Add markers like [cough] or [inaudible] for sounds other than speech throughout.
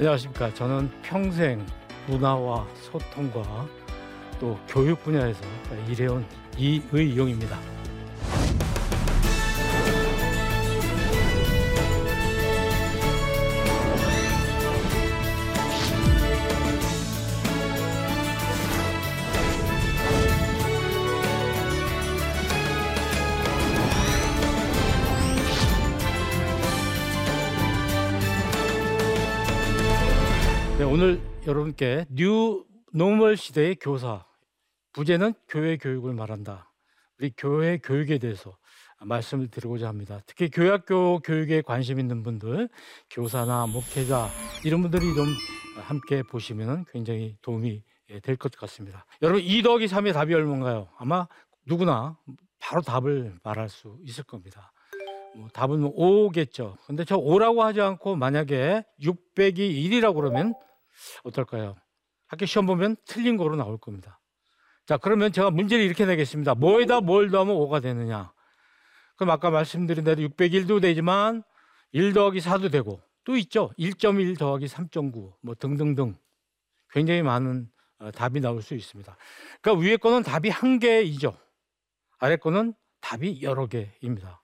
안녕하십니까. 저는 평생 문화와 소통과 또 교육 분야에서 일해온 이의용입니다. 오늘 여러분께 new normal 시대의 교사 부제는 교회 교육을 말한다. 우리 교회 교육에 대해서 말씀을 드리고자 합니다. 특히 교회학교 교육에 관심 있는 분들, 교사나 목회자 이런 분들이 좀 함께 보시면 굉장히 도움이 될 것 같습니다. 여러분 2 더하기 3의 답이 얼마인가요? 아마 누구나 바로 답을 말할 수 있을 겁니다. 뭐 답은 5겠죠. 근데 저 5라고 하지 않고 만약에 6이나 1이라고 그러면 어떨까요? 학교 시험 보면 틀린 거로 나올 겁니다. 자, 그러면 제가 문제를 이렇게 내겠습니다. 뭐에다 뭘 더하면 5가 되느냐? 그럼 아까 말씀드린 대로 601도 되지만 1 더하기 4도 되고 또 있죠. 1.1 더하기 3.9 뭐 등등등 굉장히 많은 어, 답이 나올 수 있습니다. 그러니까 위에 거는 답이 한 개이죠. 아래 거는 답이 여러 개입니다.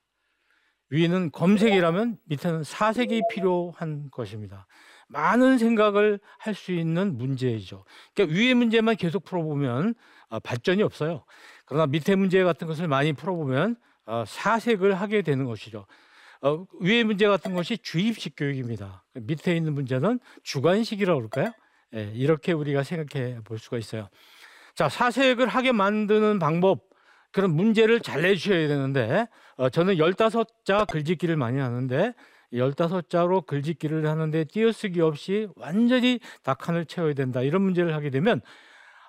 위에는 검색이라면 밑에는 사색이 필요한 것입니다. 많은 생각을 할 수 있는 문제이죠. 그러니까 위의 문제만 계속 풀어보면 어, 발전이 없어요. 그러나 밑에 문제 같은 것을 많이 풀어보면 어, 사색을 하게 되는 것이죠. 어, 위의 문제 같은 것이 주입식 교육입니다. 밑에 있는 문제는 주관식이라고 그럴까요? 예, 이렇게 우리가 생각해 볼 수가 있어요. 자, 사색을 하게 만드는 방법, 그런 문제를 잘 내주셔야 되는데, 어, 저는 15자 글짓기를 많이 하는데, 15자로 글짓기를 하는데 띄어쓰기 없이 완전히 닭칸을 채워야 된다. 이런 문제를 하게 되면,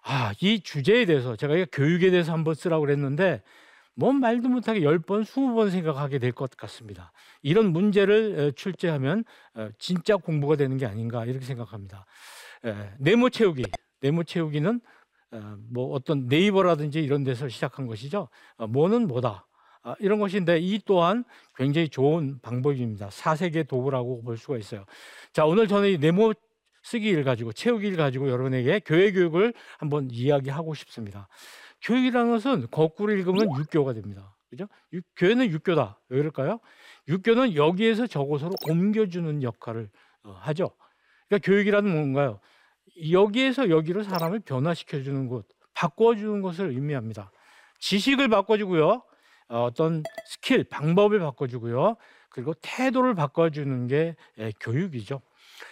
아, 이 주제에 대해서 제가 교육에 대해서 한번 쓰라고 그랬는데, 뭔 말도 못하게 10번, 20번 생각하게 될 것 같습니다. 이런 문제를 출제하면 어, 진짜 공부가 되는 게 아닌가 이렇게 생각합니다. 네모 채우기. 네모 채우기는 어, 뭐 어떤 네이버라든지 이런 데서 시작한 것이죠. 어, 뭐는 뭐다. 아, 이런 것인데 이 또한 굉장히 좋은 방법입니다. 사색의 도구라고 볼 수가 있어요. 자, 오늘 저는 이 네모 쓰기를 가지고 채우기를 가지고 여러분에게 교회 교육을 한번 이야기하고 싶습니다. 교육이라는 것은 거꾸로 읽으면 육교가 됩니다. 그죠? 육, 교회는 육교다. 왜 그럴까요? 육교는 여기에서 저곳으로 옮겨주는 역할을 어, 하죠. 그러니까 교육이라는 뭔가요? 여기에서 여기로 사람을 변화시켜주는 곳, 바꿔주는 것을 의미합니다. 지식을 바꿔주고요. 어, 어떤 스킬, 방법을 바꿔주고요. 그리고 태도를 바꿔주는 게 예, 교육이죠.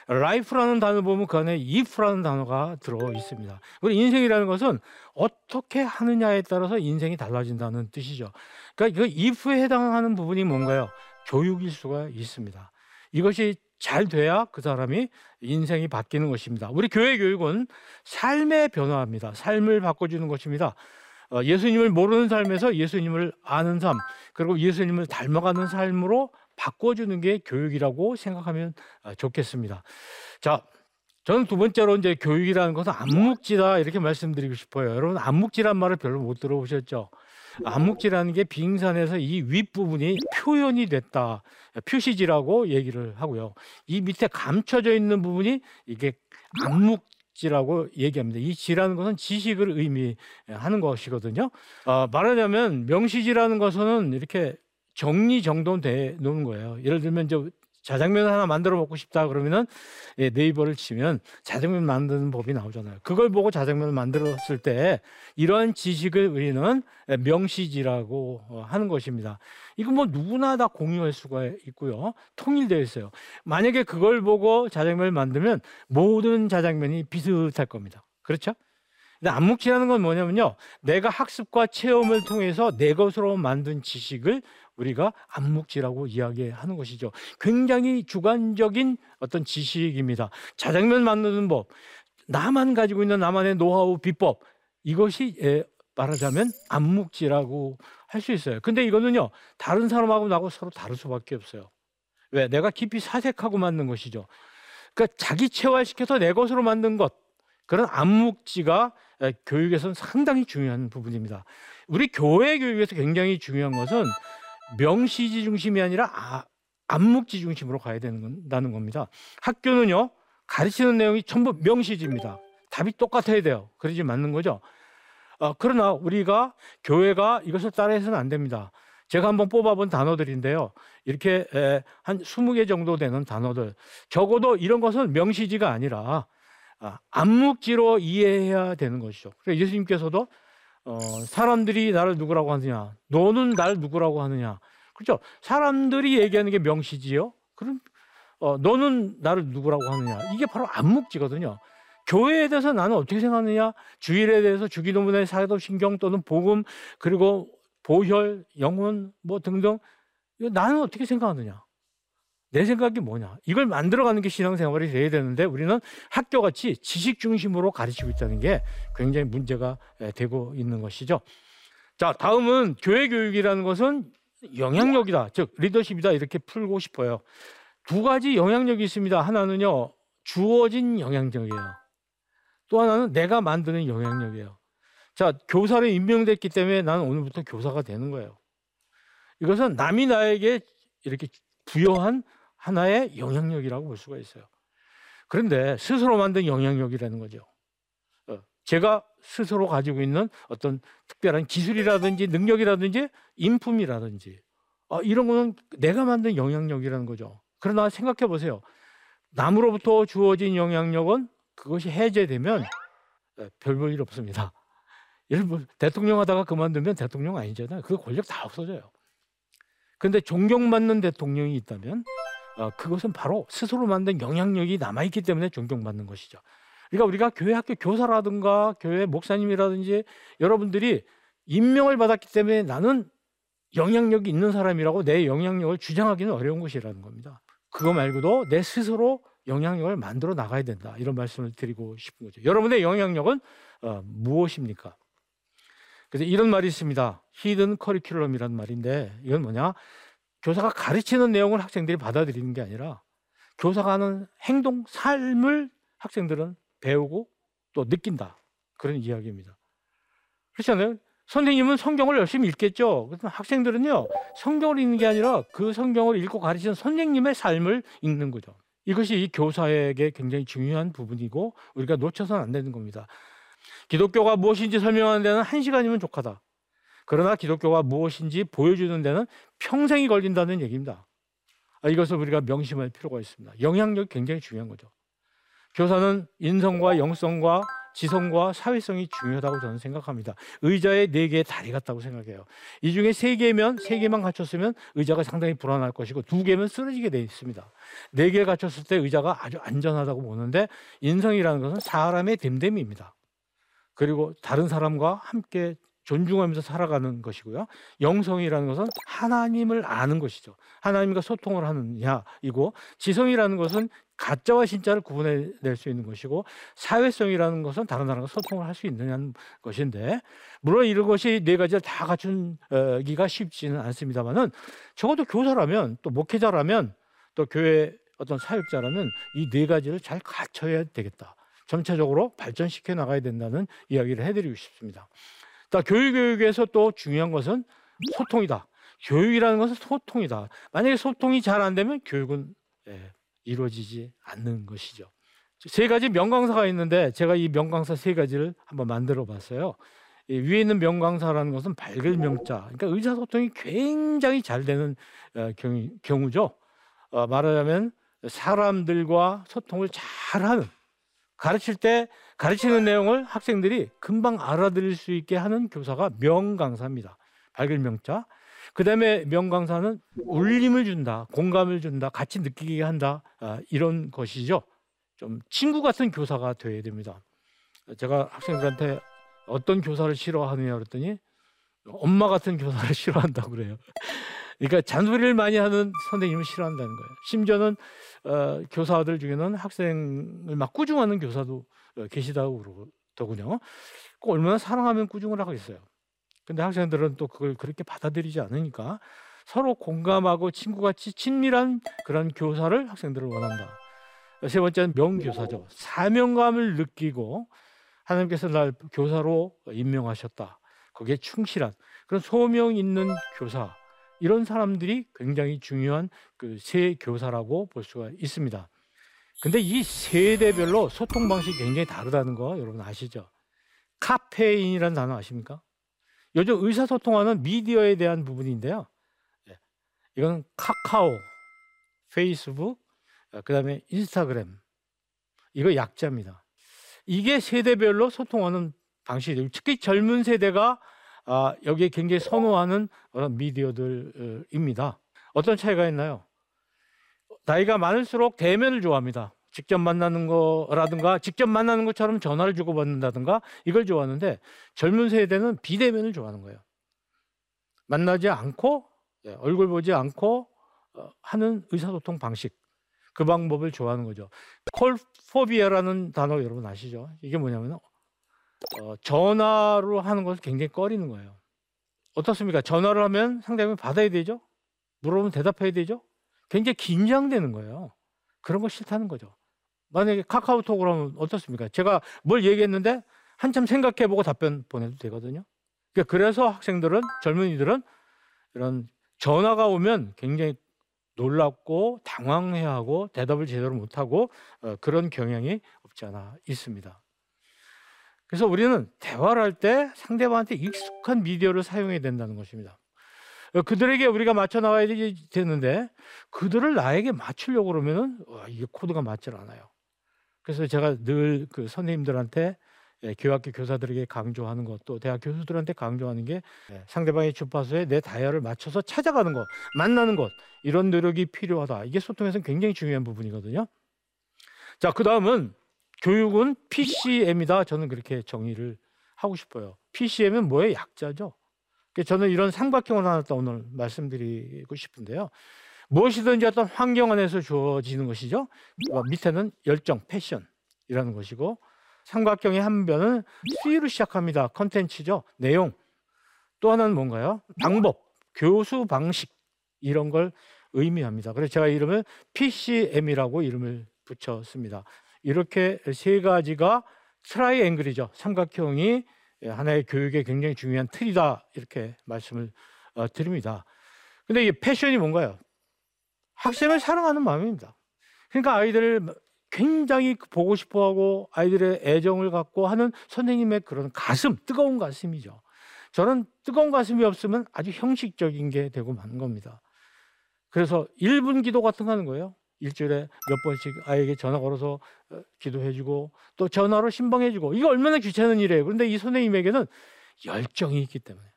life라는 단어 보면 그 안에 if라는 단어가 들어 있습니다. 우리 인생이라는 것은 어떻게 하느냐에 따라서 인생이 달라진다는 뜻이죠. 그러니까 그 if에 해당하는 부분이 뭔가요? 교육일 수가 있습니다. 이것이 잘 돼야 그 사람이 인생이 바뀌는 것입니다. 우리 교회 교육은 삶의 변화입니다. 삶을 바꿔주는 것입니다. 어, 예수님을 모르는 삶에서 예수님을 아는 삶, 그리고 예수님을 닮아가는 삶으로 바꿔주는 게 교육이라고 생각하면 어, 좋겠습니다. 자, 저는 두 번째로 이제 교육이라는 것은 암묵지다 이렇게 말씀드리고 싶어요. 여러분 암묵지란 말을 별로 못 들어보셨죠? 암묵지라는 게 빙산에서 이 윗부분이 표현이 됐다. 표시지라고 얘기를 하고요. 이 밑에 감춰져 있는 부분이 이게 암묵 지라고 얘기합니다. 이 지라는 것은 지식을 의미하는 것이거든요. 어, 말하자면 명시지라는 것은 이렇게 정리정돈돼 놓은 거예요. 예를 들면 저 자장면 하나 만들어 먹고 싶다 그러면은 예, 네이버를 치면 자장면 만드는 법이 나오잖아요. 그걸 보고 자장면을 만들었을 때 이러한 지식을 우리는 명시지라고 어, 하는 것입니다. 이거 뭐 누구나 다 공유할 수가 있고요. 통일되어 있어요. 만약에 그걸 보고 자장면을 만들면 모든 자장면이 비슷할 겁니다. 그렇죠? 근데 암묵지라는 건 뭐냐면요. 내가 학습과 체험을 통해서 내 것으로 만든 지식을 우리가 암묵지라고 이야기하는 것이죠. 굉장히 주관적인 어떤 지식입니다. 자장면 만드는 법, 나만 가지고 있는 나만의 노하우 비법 이것이 예, 말하자면 암묵지라고 할 수 있어요. 근데 이거는요 다른 사람하고 나하고 서로 다를 수밖에 없어요. 왜? 내가 깊이 사색하고 만든 것이죠. 그러니까 자기 체화시켜서 내 것으로 만든 것 그런 암묵지가 교육에서는 상당히 중요한 부분입니다. 우리 교회 교육에서 굉장히 중요한 것은 명시지 중심이 아니라 아, 암묵지 중심으로 가야 된다는 겁니다. 학교는요 가르치는 내용이 전부 명시지입니다. 답이 똑같아야 돼요. 그러지 맞는 거죠. 어, 그러나 우리가 교회가 이것을 따라해서는 안 됩니다. 제가 한번 뽑아본 단어들인데요. 이렇게 에, 한 20개 정도 되는 단어들. 적어도 이런 것은 명시지가 아니라 아, 암묵지로 이해해야 되는 것이죠. 그래서 예수님께서도 어, 사람들이 나를 누구라고 하느냐, 너는 날 누구라고 하느냐, 그렇죠? 사람들이 얘기하는 게 명시지요. 그럼 어, 너는 나를 누구라고 하느냐, 이게 바로 암묵지거든요. 교회에 대해서 나는 어떻게 생각하느냐, 주일에 대해서 주기도문의 사도 신경 또는 복음 그리고 보혈, 영혼 뭐 등등 나는 어떻게 생각하느냐? 내 생각이 뭐냐? 이걸 만들어가는 게 신앙생활이 돼야 되는데 우리는 학교같이 지식 중심으로 가르치고 있다는 게 굉장히 문제가 되고 있는 것이죠. 자, 다음은 교회 교육이라는 것은 영향력이다, 즉 리더십이다 이렇게 풀고 싶어요. 두 가지 영향력이 있습니다. 하나는요 주어진 영향력이에요. 또 하나는 내가 만드는 영향력이에요. 자, 교사를 임명됐기 때문에 나는 오늘부터 교사가 되는 거예요. 이것은 남이 나에게 이렇게 부여한 하나의 영향력이라고 볼 수가 있어요. 그런데 스스로 만든 영향력이라는 거죠. 어, 제가 스스로 가지고 있는 어떤 특별한 기술이라든지 능력이라든지 인품이라든지 어, 이런 거는 내가 만든 영향력이라는 거죠. 그러나 생각해 보세요. 남으로부터 주어진 영향력은 그것이 해제되면 어, 별볼 일 없습니다. 예를 들어 대통령 하다가 그만두면 대통령 아니잖아요. 그 권력 다 없어져요. 근데 존경받는 대통령이 있다면 어, 그것은 바로 스스로 만든 영향력이 남아있기 때문에 존경받는 것이죠. 그러니까 우리가 교회 학교 교사라든가 교회 목사님이라든지 여러분들이 임명을 받았기 때문에 나는 영향력이 있는 사람이라고 내 영향력을 주장하기는 어려운 것이라는 겁니다. 그거 말고도 내 스스로 영향력을 만들어 나가야 된다. 이런 말씀을 드리고 싶은 거죠. 여러분의 영향력은 어, 무엇입니까? 그래서 이런 말이 있습니다. 히든 커리큘럼이라는 말인데 이건 뭐냐? 교사가 가르치는 내용을 학생들이 받아들이는 게 아니라 교사가 하는 행동, 삶을 학생들은 배우고 또 느낀다. 그런 이야기입니다. 그렇잖아요. 선생님은 성경을 열심히 읽겠죠. 그래서 학생들은요, 성경을 읽는 게 아니라 그 성경을 읽고 가르치는 선생님의 삶을 읽는 거죠. 이것이 이 교사에게 굉장히 중요한 부분이고 우리가 놓쳐서는 안 되는 겁니다. 기독교가 무엇인지 설명하는 데는 한 시간이면 족하다. 그러나 기독교가 무엇인지 보여주는 데는 평생이 걸린다는 얘기입니다. 아, 이것을 우리가 명심할 필요가 있습니다. 영향력이 굉장히 중요한 거죠. 교사는 인성과 영성과 지성과 사회성이 중요하다고 저는 생각합니다. 의자의 네 개의 다리 같다고 생각해요. 이 중에 세 개면 세 개만 갖췄으면 의자가 상당히 불안할 것이고 두 개면 쓰러지게 돼 있습니다. 네 개 갖췄을 때 의자가 아주 안전하다고 보는데 인성이라는 것은 사람의 됨됨입니다. 그리고 다른 사람과 함께 존중하면서 살아가는 것이고요. 영성이라는 것은 하나님을 아는 것이죠. 하나님과 소통을 하느냐 이고 지성이라는 것은 가짜와 진짜를 구분해낼 수 있는 것이고 사회성이라는 것은 다른 사람과 소통을 할 수 있느냐는 것인데 물론 이런 것이 네 가지를 다 갖춘기가 쉽지는 않습니다만은 적어도 교사라면 또 목회자라면 또 교회 어떤 사역자라면 이 네 가지를 잘 갖춰야 되겠다. 점차적으로 발전시켜 나가야 된다는 이야기를 해드리고 싶습니다. 자, 교육 교육에서 또 중요한 것은 소통이다. 교육이라는 것은 소통이다. 만약에 소통이 잘 안 되면 교육은 예, 이루어지지 않는 것이죠. 세 가지 명강사가 있는데 제가 이 명강사 세 가지를 한번 만들어 봤어요. 위에 있는 명강사라는 것은 밝을 명자. 그러니까 의사소통이 굉장히 잘 되는 어, 경우죠. 어, 말하자면 사람들과 소통을 잘하는 가르칠 때 가르치는 내용을 학생들이 금방 알아들을 수 있게 하는 교사가 명강사입니다. 밝을 명자. 그 다음에 명강사는 울림을 준다, 공감을 준다, 같이 느끼게 한다, 아, 이런 것이죠. 좀 친구 같은 교사가 되어야 됩니다. 제가 학생들한테 어떤 교사를 싫어하느냐 그랬더니 엄마 같은 교사를 [laughs] 싫어한다고 그래요. 그러니까 잔소리를 많이 하는 선생님을 싫어한다는 거예요. 심지어는 어, 교사들 중에는 학생을 막 꾸중하는 교사도 어, 계시다고 그러더군요. 얼마나 사랑하면 꾸중을 하겠어요. 근데 학생들은 또 그걸 그렇게 받아들이지 않으니까 서로 공감하고 친구같이 친밀한 그런 교사를 학생들을 원한다. 세 번째는 명교사죠. 사명감을 느끼고 하나님께서 날 교사로 임명하셨다. 거기에 충실한 그런 소명 있는 교사 이런 사람들이 굉장히 중요한 그새 교사라고 볼 수가 있습니다. 근데 이 세대별로 소통 방식이 굉장히 다르다는 거 여러분 아시죠? 카페인이라는 단어 아십니까? 요즘 의사소통하는 미디어에 대한 부분인데요. 예. 이건 카카오, 페이스북, 어, 그다음에 인스타그램 이거 약자입니다. 이게 세대별로 소통하는 방식이에요. 특히 젊은 세대가 아, 여기에 굉장히 선호하는 미디어들입니다. 어떤 차이가 있나요? 나이가 많을수록 대면을 좋아합니다. 직접 만나는 거라든가 직접 만나는 것처럼 전화를 주고받는다든가 이걸 좋아하는데 젊은 세대는 비대면을 좋아하는 거예요. 만나지 않고 예, 얼굴 보지 않고 어, 하는 의사소통 방식 그 방법을 좋아하는 거죠. 콜포비아라는 단어 여러분 아시죠? 이게 뭐냐면 어, 전화로 하는 것을 굉장히 꺼리는 거예요. 어떻습니까? 전화를 하면 상대방이 받아야 되죠? 물어보면 대답해야 되죠? 굉장히 긴장되는 거예요. 그런 거 싫다는 거죠. 만약에 카카오톡으로 하면 어떻습니까? 제가 뭘 얘기했는데 한참 생각해보고 답변 보내도 되거든요. 그러니까 그래서 학생들은 젊은이들은 이런 전화가 오면 굉장히 놀랍고 당황해하고 대답을 제대로 못하고 어, 그런 경향이 없지 않아 있습니다. 그래서 우리는 대화를 할 때 상대방한테 익숙한 미디어를 사용해야 된다는 것입니다. 어, 그들에게 우리가 맞춰 나가야 되는데 그들을 나에게 맞추려고 그러면은 와, 이게 코드가 맞질 않아요. 그래서 제가 늘 그 선생님들한테 예, 교학교 교사들에게 강조하는 것, 또 대학 교수들한테 강조하는 게 예, 상대방의 주파수에 내 다이얼을 맞춰서 찾아가는 것, 만나는 것 이런 노력이 필요하다. 이게 소통에서는 굉장히 중요한 부분이거든요. 자, 그 다음은 교육은 PCM이다. 저는 그렇게 정의를 하고 싶어요. PCM은 뭐의 약자죠? 저는 이런 삼각형을 하나 오늘 말씀드리고 싶은데요. 무엇이든지 어떤 환경 안에서 주어지는 것이죠. 밑에는 열정, 패션이라는 것이고 삼각형의 한 변은 C로 시작합니다. 컨텐츠죠. 내용. 또 하나는 뭔가요? 방법, 교수 방식 이런 걸 의미합니다. 그래서 제가 이름을 PCM이라고 이름을 붙였습니다. 이렇게 세 가지가 트라이앵글이죠. 삼각형이 하나의 교육에 굉장히 중요한 틀이다 이렇게 말씀을 어, 드립니다. 근데 이 passion이 뭔가요? 학생을 사랑하는 마음입니다. 그러니까 아이들을 굉장히 보고 싶어 하고 아이들의 애정을 갖고 하는 선생님의 그런 가슴, 뜨거운 가슴이죠. 저는 뜨거운 가슴이 없으면 아주 형식적인 게 되고 마는 겁니다. 그래서 1분 기도 같은 거 하는 거예요. 일주일에 몇 번씩 아이에게 전화 걸어서 어, 기도해주고 또 전화로 신방해주고 이거 얼마나 귀찮은 일이에요. 그런데 이 선생님에게는 열정이 있기 때문에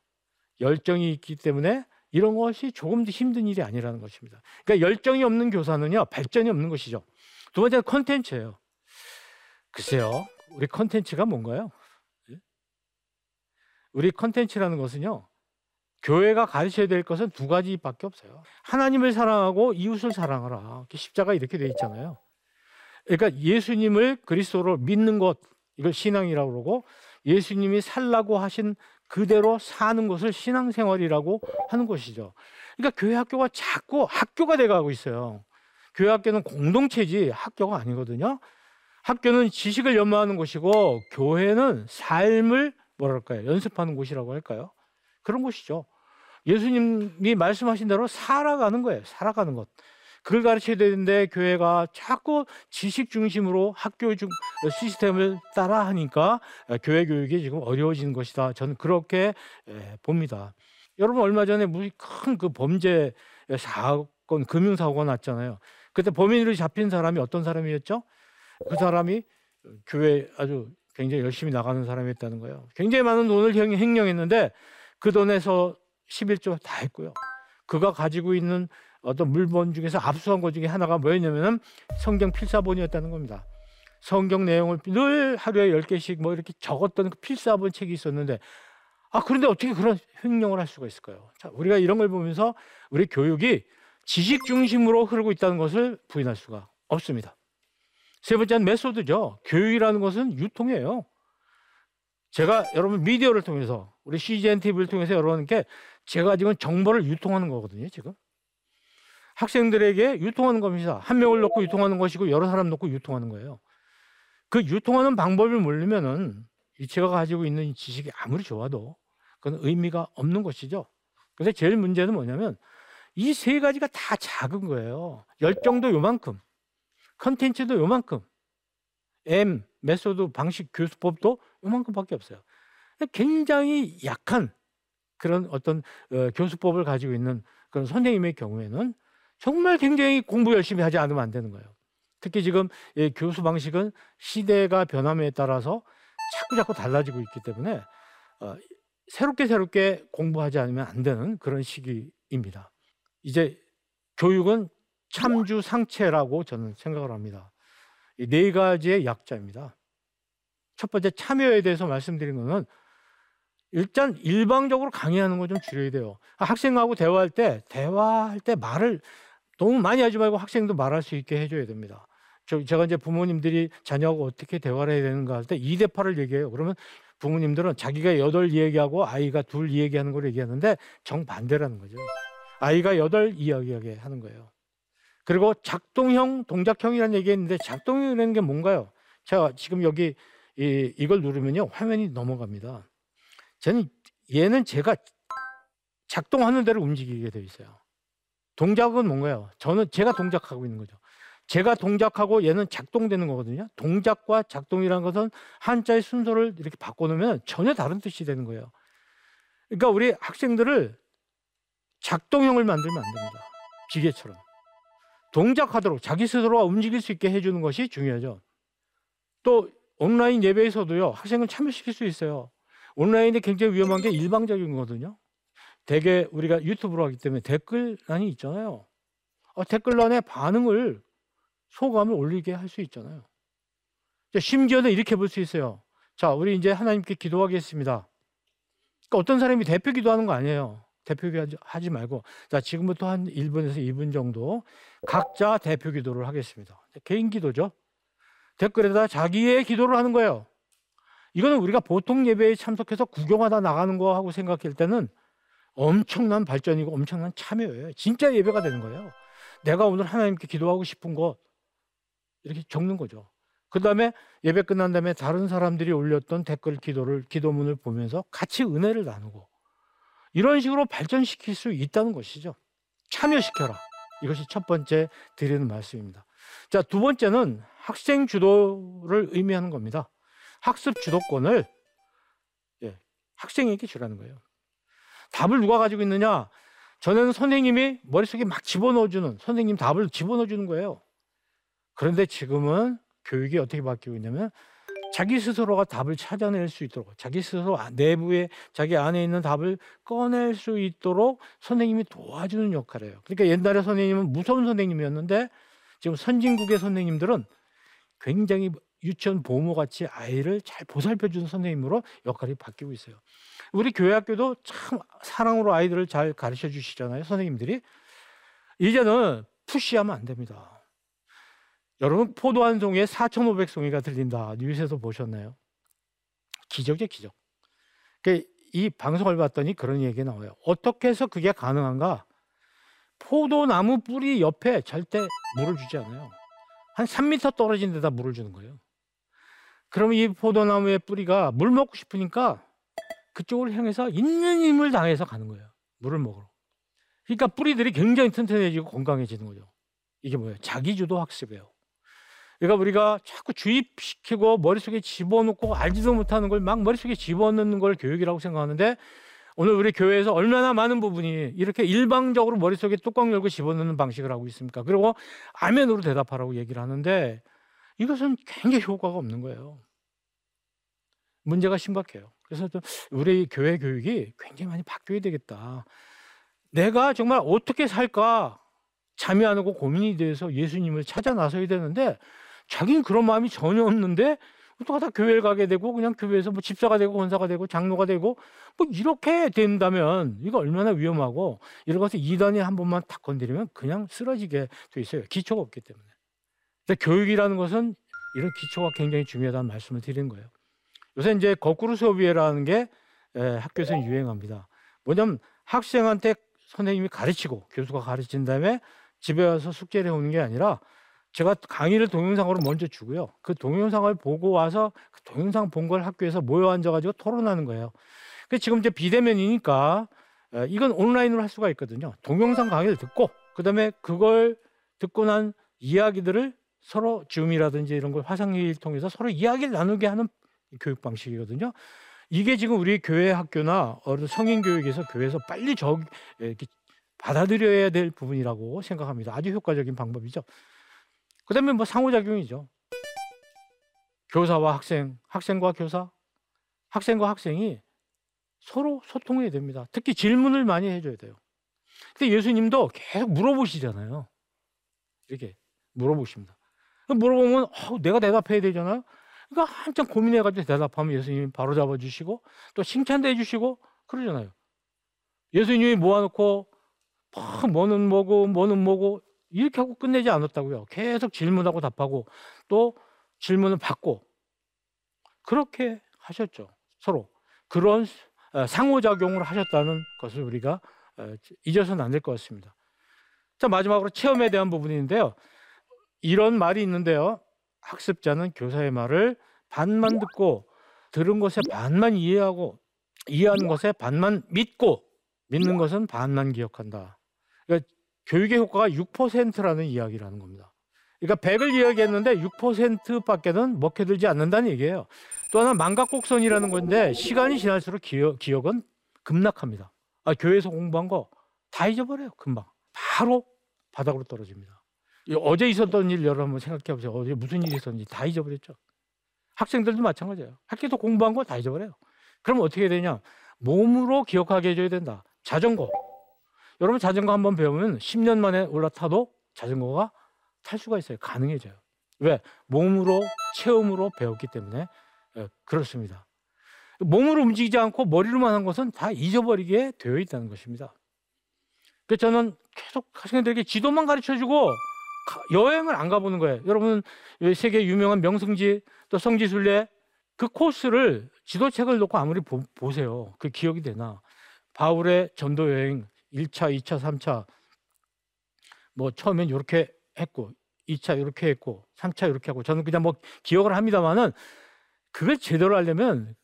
열정이 있기 때문에 이런 것이 조금 더 힘든 일이 아니라는 것입니다. 그러니까 열정이 없는 교사는요 발전이 없는 것이죠. 두 번째는 컨텐츠예요. 글쎄요, 우리 컨텐츠가 뭔가요? 예? 우리 컨텐츠라는 것은요, 교회가 가르쳐야 될 것은 두 가지밖에 없어요. 하나님을 사랑하고 이웃을 사랑하라. 십자가 이렇게 돼 있잖아요. 그러니까 예수님을 그리스도로 믿는 것, 이걸 신앙이라고 그러고 예수님이 살라고 하신 그대로 사는 것을 신앙생활이라고 하는 것이죠. 그러니까 교회 학교가 자꾸 학교가 돼가고 있어요. 교회 학교는 공동체지 학교가 아니거든요. 학교는 지식을 연마하는 곳이고 교회는 삶을 뭐랄까요 연습하는 곳이라고 할까요? 그런 곳이죠. 예수님이 말씀하신 대로 살아가는 거예요. 살아가는 것. 그걸 가르쳐야 되는데 교회가 자꾸 지식 중심으로 학교 중 시스템을 따라 하니까 교회 교육이 지금 어려워지는 것이다. 저는 그렇게 봅니다. 여러분 얼마 전에 큰그 범죄 사건 금융 사고가 났잖아요. 그때 범인으로 잡힌 사람이 어떤 사람이었죠? 그 사람이 교회 아주 굉장히 열심히 나가는 사람이었다는 거예요. 굉장히 많은 돈을 횡령했는데 그 돈에서 11조 다 했고요. 그가 가지고 있는 어떤 물건 중에서 압수한 것 중에 하나가 뭐였냐면은 성경 필사본이었다는 겁니다. 성경 내용을 늘 하루에 10개씩 뭐 이렇게 적었던 그 필사본 책이 있었는데 아, 그런데 어떻게 그런 횡령을 할 수가 있을까요? 자, 우리가 이런 걸 보면서 우리 교육이 지식 중심으로 흐르고 있다는 것을 부인할 수가 없습니다. 세 번째는 메소드죠. 교육이라는 것은 유통이에요. 제가 여러분 미디어를 통해서 우리 CGN TV를 통해서 여러분께 제가 지금 정보를 유통하는 거거든요. 지금 학생들에게 유통하는 겁니다. 한 명을 놓고 유통하는 것이고 여러 사람 놓고 유통하는 거예요. 그 유통하는 방법을 모르면은 제가 가지고 있는 지식이 아무리 좋아도 그건 의미가 없는 것이죠. 근데 제일 문제는 뭐냐면 이 세 가지가 다 작은 거예요. 열정도 요만큼, 컨텐츠도 요만큼. M method 방식 교수법도 요만큼밖에 없어요. 굉장히 약한 그런 어떤 어, 교수법을 가지고 있는 그런 선생님의 경우에는 정말 굉장히 공부 열심히 하지 않으면 안 되는 거예요. 특히 지금 이 교수 방식은 시대가 변함에 따라서 자꾸 자꾸 달라지고 있기 때문에 어, 새롭게 새롭게 공부하지 않으면 안 되는 그런 시기입니다. 이제 교육은 참주 상체라고 저는 생각을 합니다. 이네 가지의 약자입니다. 첫 번째 참여에 대해서 말씀드린 거는 일단 일방적으로 강의하는 거 좀 줄여야 돼요. 학생하고 대화할 때 대화할 때 말을 너무 많이 하지 말고 학생도 말할 수 있게 해줘야 됩니다. 저 제가 이제 부모님들이 자녀하고 어떻게 대화를 해야 되는가 할때 2대 8을 얘기해요. 그러면 부모님들은 자기가 여덟 얘기하고 아이가 둘 얘기하는 걸 얘기하는데 정반대라는 거죠. 아이가 여덟 이야기하게 하는 거예요. 그리고 작동형, 동작형이라는 얘기했는데 작동형이라는 게 뭔가요? 제가 지금 여기 이, 이걸 누르면요 화면이 넘어갑니다. 저는 얘는 제가 작동하는 대로 움직이게 되어 있어요. 동작은 뭔가요? 저는 제가 동작하고 있는 거죠. 제가 동작하고 얘는 작동되는 거거든요. 동작과 작동이라는 것은 한자의 순서를 이렇게 바꿔놓으면 전혀 다른 뜻이 되는 거예요. 그러니까 우리 학생들을 작동형을 만들면 안 됩니다. 기계처럼. 동작하도록 자기 스스로가 움직일 수 있게 해주는 것이 중요하죠. 또 온라인 예배에서도요 학생을 참여시킬 수 있어요. 온라인이 굉장히 위험한 게 일방적인 거거든요. 대개 우리가 유튜브로 하기 때문에 댓글란이 있잖아요. 어, 댓글란에 반응을 소감을 올리게 할 수 있잖아요. 심지어는 이렇게 볼 수 있어요. 자, 우리 이제 하나님께 기도하겠습니다. 그러니까 어떤 사람이 대표 기도하는 거 아니에요. 대표 기도 하지 말고 자, 지금부터 한 1분에서 2분 정도 각자 대표 기도를 하겠습니다. 개인 기도죠. 댓글에다 자기의 기도를 하는 거예요. 이거는 우리가 보통 예배에 참석해서 구경하다 나가는 거하고 생각할 때는 엄청난 발전이고 엄청난 참여예요. 진짜 예배가 되는 거예요. 내가 오늘 하나님께 기도하고 싶은 것 이렇게 적는 거죠. 그 다음에 예배 끝난 다음에 다른 사람들이 올렸던 댓글 기도를 기도문을 보면서 같이 은혜를 나누고 이런 식으로 발전시킬 수 있다는 것이죠. 참여시켜라. 이것이 첫 번째 드리는 말씀입니다. 자, 두 번째는 학생 주도를 의미하는 겁니다. 학습 주도권을 예, 학생에게 주라는 거예요. 답을 누가 가지고 있느냐? 저는 선생님이 머릿속에 막 집어넣어주는 선생님 답을 집어넣어주는 거예요. 그런데 지금은 교육이 어떻게 바뀌고 있냐면 자기 스스로가 답을 찾아낼 수 있도록 자기 스스로 아, 내부에 자기 안에 있는 답을 꺼낼 수 있도록 선생님이 도와주는 역할이에요. 그러니까 옛날에 선생님은 무서운 선생님이었는데 지금 선진국의 선생님들은 굉장히 유치원 보모 같이 아이를 잘 보살펴 주는 선생님으로 역할이 바뀌고 있어요. 우리 교회 학교도 참 사랑으로 아이들을 잘 가르쳐 주시잖아요, 선생님들이. 이제는 푸시하면 안 됩니다. 여러분 포도 한 송이에 4,500송이가 들린다. 뉴스에서 보셨나요? 기적이죠, 기적. 그러니까 이 방송을 봤더니 그런 얘기 나와요. 어떻게 해서 그게 가능한가? 포도나무 뿌리 옆에 절대 물을 주지 않아요. 한 3m 떨어진 데다 물을 주는 거예요. 그러면 이 포도나무의 뿌리가 물 먹고 싶으니까 그쪽을 향해서 있는 힘을 당해서 가는 거예요. 물을 먹으러. 그러니까 뿌리들이 굉장히 튼튼해지고 건강해지는 거죠. 이게 뭐예요? 자기주도 학습이에요. 그러니까 우리가 자꾸 주입시키고 머릿속에 집어넣고 알지도 못하는 걸 막 머릿속에 집어넣는 걸 교육이라고 생각하는데 오늘 우리 교회에서 얼마나 많은 부분이 이렇게 일방적으로 머릿속에 뚜껑 열고 집어넣는 방식을 하고 있습니까? 그리고 아멘으로 대답하라고 얘기를 하는데 이것은 굉장히 효과가 없는 거예요. 문제가 심각해요. 그래서 좀 우리 교회 교육이 굉장히 많이 바뀌어야 되겠다. 내가 정말 어떻게 살까 잠이 안 오고 고민이 돼서 예수님을 찾아 나서야 되는데 자기는 그런 마음이 전혀 없는데 어떡하다 교회를 가게 되고 그냥 교회에서 뭐 집사가 되고 권사가 되고 장로가 되고 뭐 이렇게 된다면 이거 얼마나 위험하고 이런 것을 이단이 한 번만 탁 건드리면 그냥 쓰러지게 돼 있어요. 기초가 없기 때문에. 근데 교육이라는 것은 이런 기초가 굉장히 중요하다는 말씀을 드리는 거예요. 요새 이제 거꾸로 수업이라는 게 학교에서 유행합니다. 뭐냐면 학생한테 선생님이 가르치고 교수가 가르친 다음에 집에 와서 숙제를 해오는 게 아니라 제가 강의를 동영상으로 먼저 주고요. 그 동영상을 보고 와서 그 동영상 본 걸 학교에서 모여 앉아가지고 토론하는 거예요. 그 지금 이제 비대면이니까 이건 온라인으로 할 수가 있거든요. 동영상 강의를 듣고 그다음에 그걸 듣고 난 이야기들을 서로 줌이라든지 이런 걸 화상회의를 통해서 서로 이야기를 나누게 하는 교육 방식이거든요. 이게 지금 우리 교회 학교나 성인 교육에서 교회에서 빨리 적 받아들여야 될 부분이라고 생각합니다. 아주 효과적인 방법이죠. 그다음에 뭐 상호작용이죠. 교사와 학생, 학생과 교사, 학생과 학생이 서로 소통해야 됩니다. 특히 질문을 많이 해줘야 돼요. 근데 예수님도 계속 물어보시잖아요. 이렇게 물어보십니다. 물어보면 어, 내가 대답해야 되잖아요. 그러니까 한참 고민해가지고 대답하면 예수님이 바로 잡아주시고 또 칭찬도 해주시고 그러잖아요. 예수님이 모아놓고 막 뭐는 뭐고 뭐는 뭐고 이렇게 하고 끝내지 않았다고요. 계속 질문하고 답하고 또 질문을 받고 그렇게 하셨죠. 서로 그런 어, 상호작용을 하셨다는 것을 우리가 어, 잊어서는 안 될 것 같습니다. 자 마지막으로 체험에 대한 부분인데요. 이런 말이 있는데요. 학습자는 교사의 말을 반만 듣고 들은 것에 반만 이해하고 이해하는 것에 반만 믿고 믿는 것은 반만 기억한다. 교육의 효과가 6%라는 이야기를 하는 겁니다. 그러니까 100을 이야기했는데 6%밖에는 먹혀들지 않는다는 얘기예요. 또 하나 망각곡선이라는 건데 시간이 지날수록 기억, 기억은 급락합니다. 아, 교회에서 공부한 거 다 잊어버려요. 금방. 바로 바닥으로 떨어집니다. 어제 있었던 일 여러분 생각해 보세요. 어제 무슨 일이 있었는지 다 잊어버렸죠. 학생들도 마찬가지예요. 학교에서 공부한 거 다 잊어버려요. 그럼 어떻게 되냐? 몸으로 기억하게 해줘야 된다. 자전거. 여러분 자전거 한번 배우면 10년 만에 올라타도 자전거가 탈 수가 있어요. 가능해져요. 왜? 몸으로 체험으로 배웠기 때문에 예, 그렇습니다. 몸으로 움직이지 않고 머리로만 한 것은 다 잊어버리게 되어 있다는 것입니다. 그래서 저는 계속 학생들에게 지도만 가르쳐 주고 여행을 안 가보는 거예요. 여러분 세계 유명한 명승지 또 성지순례 그 코스를 지도책을 놓고 아무리 보, 보세요. 그 기억이 되나? 바울의 전도 여행 1차, 2차, 3차 뭐 처음엔 이렇게 했고 2차 이렇게 했고 3차 이렇게 하고 저는 그냥 뭐 기억을 합니다만은 그걸 제대로 하려면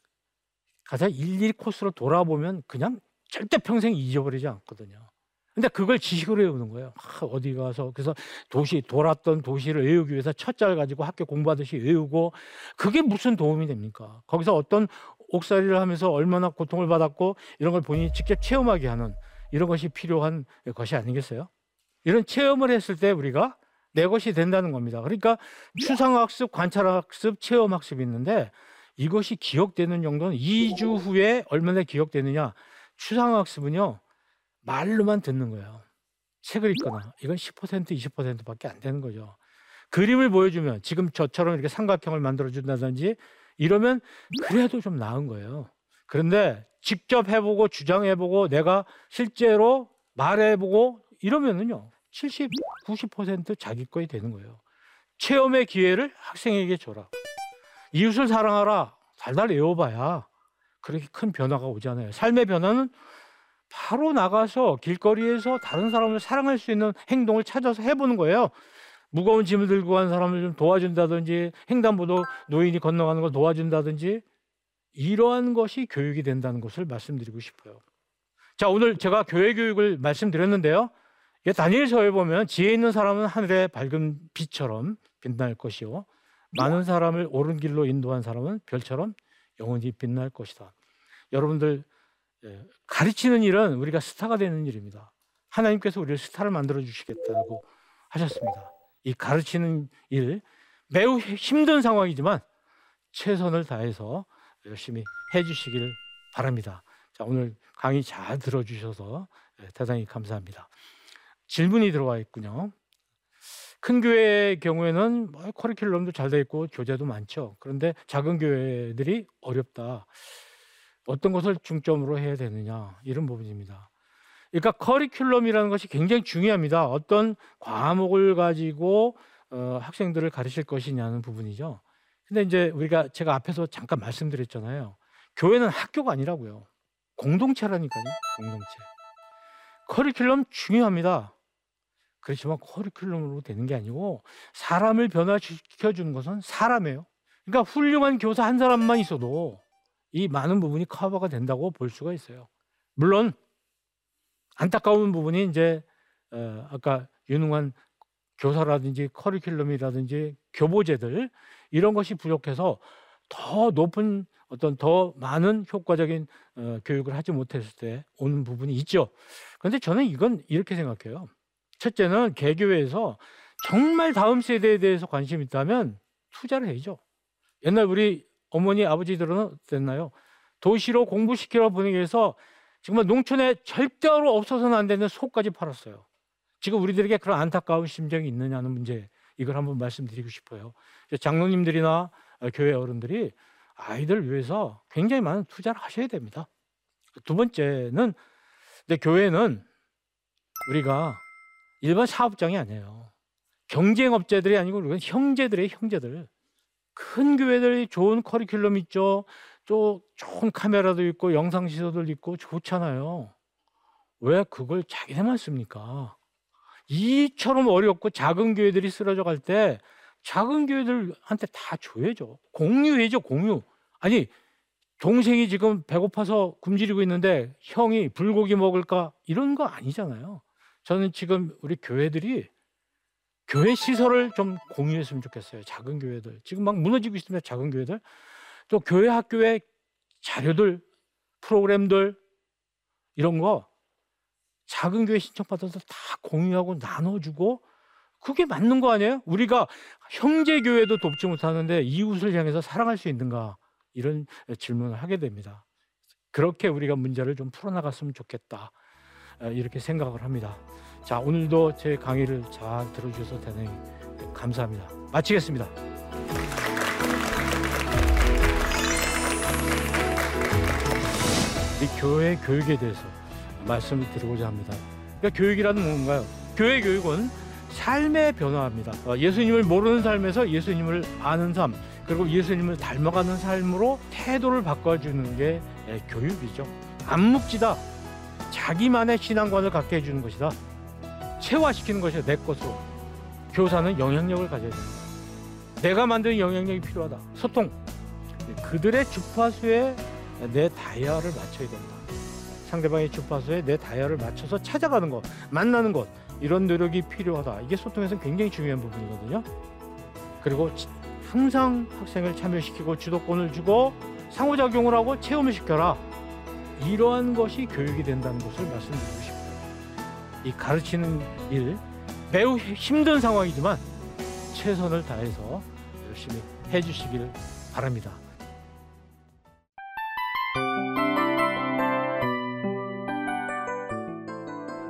가장 일일이 코스로 돌아보면 그냥 절대 평생 잊어버리지 않거든요. 근데 그걸 지식으로 외우는 거예요. 아, 어디 가서 그래서 도시 돌았던 도시를 외우기 위해서 첫자를 가지고 학교 공부하듯이 외우고 그게 무슨 도움이 됩니까? 거기서 어떤 옥살이를 하면서 얼마나 고통을 받았고 이런 걸 본인이 직접 체험하게 하는 이런 것이 필요한 것이 아니겠어요? 이런 체험을 했을 때 우리가 내 것이 된다는 겁니다. 그러니까 추상학습, 관찰학습, 체험학습이 있는데 이것이 기억되는 정도는 2주 후에 얼마나 기억되느냐? 추상학습은요. 말로만 듣는 거예요. 책을 읽거나 이건 10% 20%밖에 안 되는 거죠. 그림을 보여주면 지금 저처럼 이렇게 삼각형을 만들어 준다든지 이러면 그래도 좀 나은 거예요. 그런데 직접 해보고 주장해보고 내가 실제로 말해보고 이러면은요 70, 90% 자기 거이 되는 거예요. 체험의 기회를 학생에게 줘라. 이웃을 사랑하라. 달달 외워봐야 그렇게 큰 변화가 오잖아요. 삶의 변화는 바로 나가서 길거리에서 다른 사람을 사랑할 수 있는 행동을 찾아서 해보는 거예요. 무거운 짐을 들고 간 사람을 좀 도와준다든지 횡단보도 노인이 건너가는 걸 도와준다든지 이러한 것이 교육이 된다는 것을 말씀드리고 싶어요. 자 오늘 제가 교회 교육을 말씀드렸는데요. 다니엘서에 보면 지혜 있는 사람은 하늘의 밝은 빛처럼 빛날 것이요 많은 사람을 옳은 길로 인도한 사람은 별처럼 영원히 빛날 것이다. 여러분들 예, 가르치는 일은 우리가 스타가 되는 일입니다. 하나님께서 우리를 스타를 만들어 주시겠다고 하셨습니다. 이 가르치는 일 매우 힘든 상황이지만 최선을 다해서 열심히 해주시길 바랍니다. 자, 오늘 강의 잘 들어주셔서 예, 대단히 감사합니다. 질문이 들어와 있군요. 큰 교회의 경우에는 뭐 커리큘럼도 잘 돼 있고 교재도 많죠. 그런데 작은 교회들이 어렵다. 어떤 것을 중점으로 해야 되느냐 이런 부분입니다. 그러니까 커리큘럼이라는 것이 굉장히 중요합니다. 어떤 과목을 가지고 어, 학생들을 가르칠 것이냐는 부분이죠. 근데 이제 우리가 제가 앞에서 잠깐 말씀드렸잖아요. 교회는 학교가 아니라고요. 공동체라니까요. 공동체. 커리큘럼 중요합니다. 그렇지만 커리큘럼으로 되는 게 아니고 사람을 변화시켜 주는 것은 사람이에요. 그러니까 훌륭한 교사 한 사람만 있어도 이 많은 부분이 커버가 된다고 볼 수가 있어요. 물론 안타까운 부분이 이제 어, 아까 유능한 교사라든지 커리큘럼이라든지 교보제들 이런 것이 부족해서 더 높은 어떤 더 많은 효과적인 어, 교육을 하지 못했을 때 오는 부분이 있죠. 그런데 저는 이건 이렇게 생각해요. 첫째는 개교회에서 정말 다음 세대에 대해서 관심 이 있다면 투자를 해야죠. 옛날 우리 어머니 아버지들은 어땠나요? 도시로 공부시키러 보내기 위해서 정말 농촌에 절대로 없어서는 안 되는 소까지 팔았어요. 지금 우리들에게 그런 안타까운 심정이 있느냐는 문제 이걸 한번 말씀드리고 싶어요. 장로님들이나 교회 어른들이 아이들 위해서 굉장히 많은 투자를 하셔야 됩니다. 두 번째는 근데 교회는 우리가 일반 사업장이 아니에요. 경쟁업체들이 아니고 우리가 형제들의 형제들. 큰 교회들이 좋은 커리큘럼 있죠. 또 좋은 카메라도 있고 영상 시설도 있고 좋잖아요. 왜 그걸 자기네만 씁니까? 이처럼 어렵고 작은 교회들이 쓰러져 갈 때 작은 교회들한테 다 줘야죠. 공유해죠, 공유. 아니, 동생이 지금 배고파서 굶주리고 있는데 형이 불고기 먹을까? 이런 거 아니잖아요. 저는 지금 우리 교회들이 교회 시설을 좀 공유했으면 좋겠어요. 작은 교회들. 지금 막 무너지고 있습니다. 작은 교회들. 또 교회 학교의 자료들, 프로그램들 이런 거 작은 교회 신청받아서 다 공유하고 나눠주고 그게 맞는 거 아니에요? 우리가 형제 교회도 돕지 못하는데 이웃을 향해서 사랑할 수 있는가 이런 질문을 하게 됩니다. 그렇게 우리가 문제를 좀 풀어나갔으면 좋겠다 이렇게 생각을 합니다. 자 오늘도 제 강의를 잘 들어주셔서 대단히 감사합니다. 마치겠습니다. 이 교회 교육에 대해서 말씀을 드리고자 합니다. 그러니까 교육이라는 뭔가요? 교회 교육은 삶의 변화입니다. 어, 예수님을 모르는 삶에서 예수님을 아는 삶, 그리고 예수님을 닮아가는 삶으로 태도를 바꿔주는 게 예, 교육이죠. 암묵지다. 자기만의 신앙관을 갖게 해주는 것이다. 체화시키는 것이 내 것으로. 교사는 영향력을 가져야 됩니다. 내가 만든 영향력이 필요하다. 소통. 그들의 주파수에 내 다이아를 맞춰야 된다. 상대방의 주파수에 내 다이아를 맞춰서 찾아가는 것, 만나는 것 이런 노력이 필요하다. 이게 소통에서 굉장히 중요한 부분이거든요. 그리고 항상 학생을 참여시키고 주도권을 주고 상호작용을 하고 체험을 시켜라. 이러한 것이 교육이 된다는 것을 말씀드리고 싶어요. 이 가르치는 일 매우 힘든 상황이지만 최선을 다해서 열심히 해주시길 바랍니다.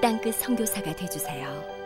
땅끝 성교사가 되주세요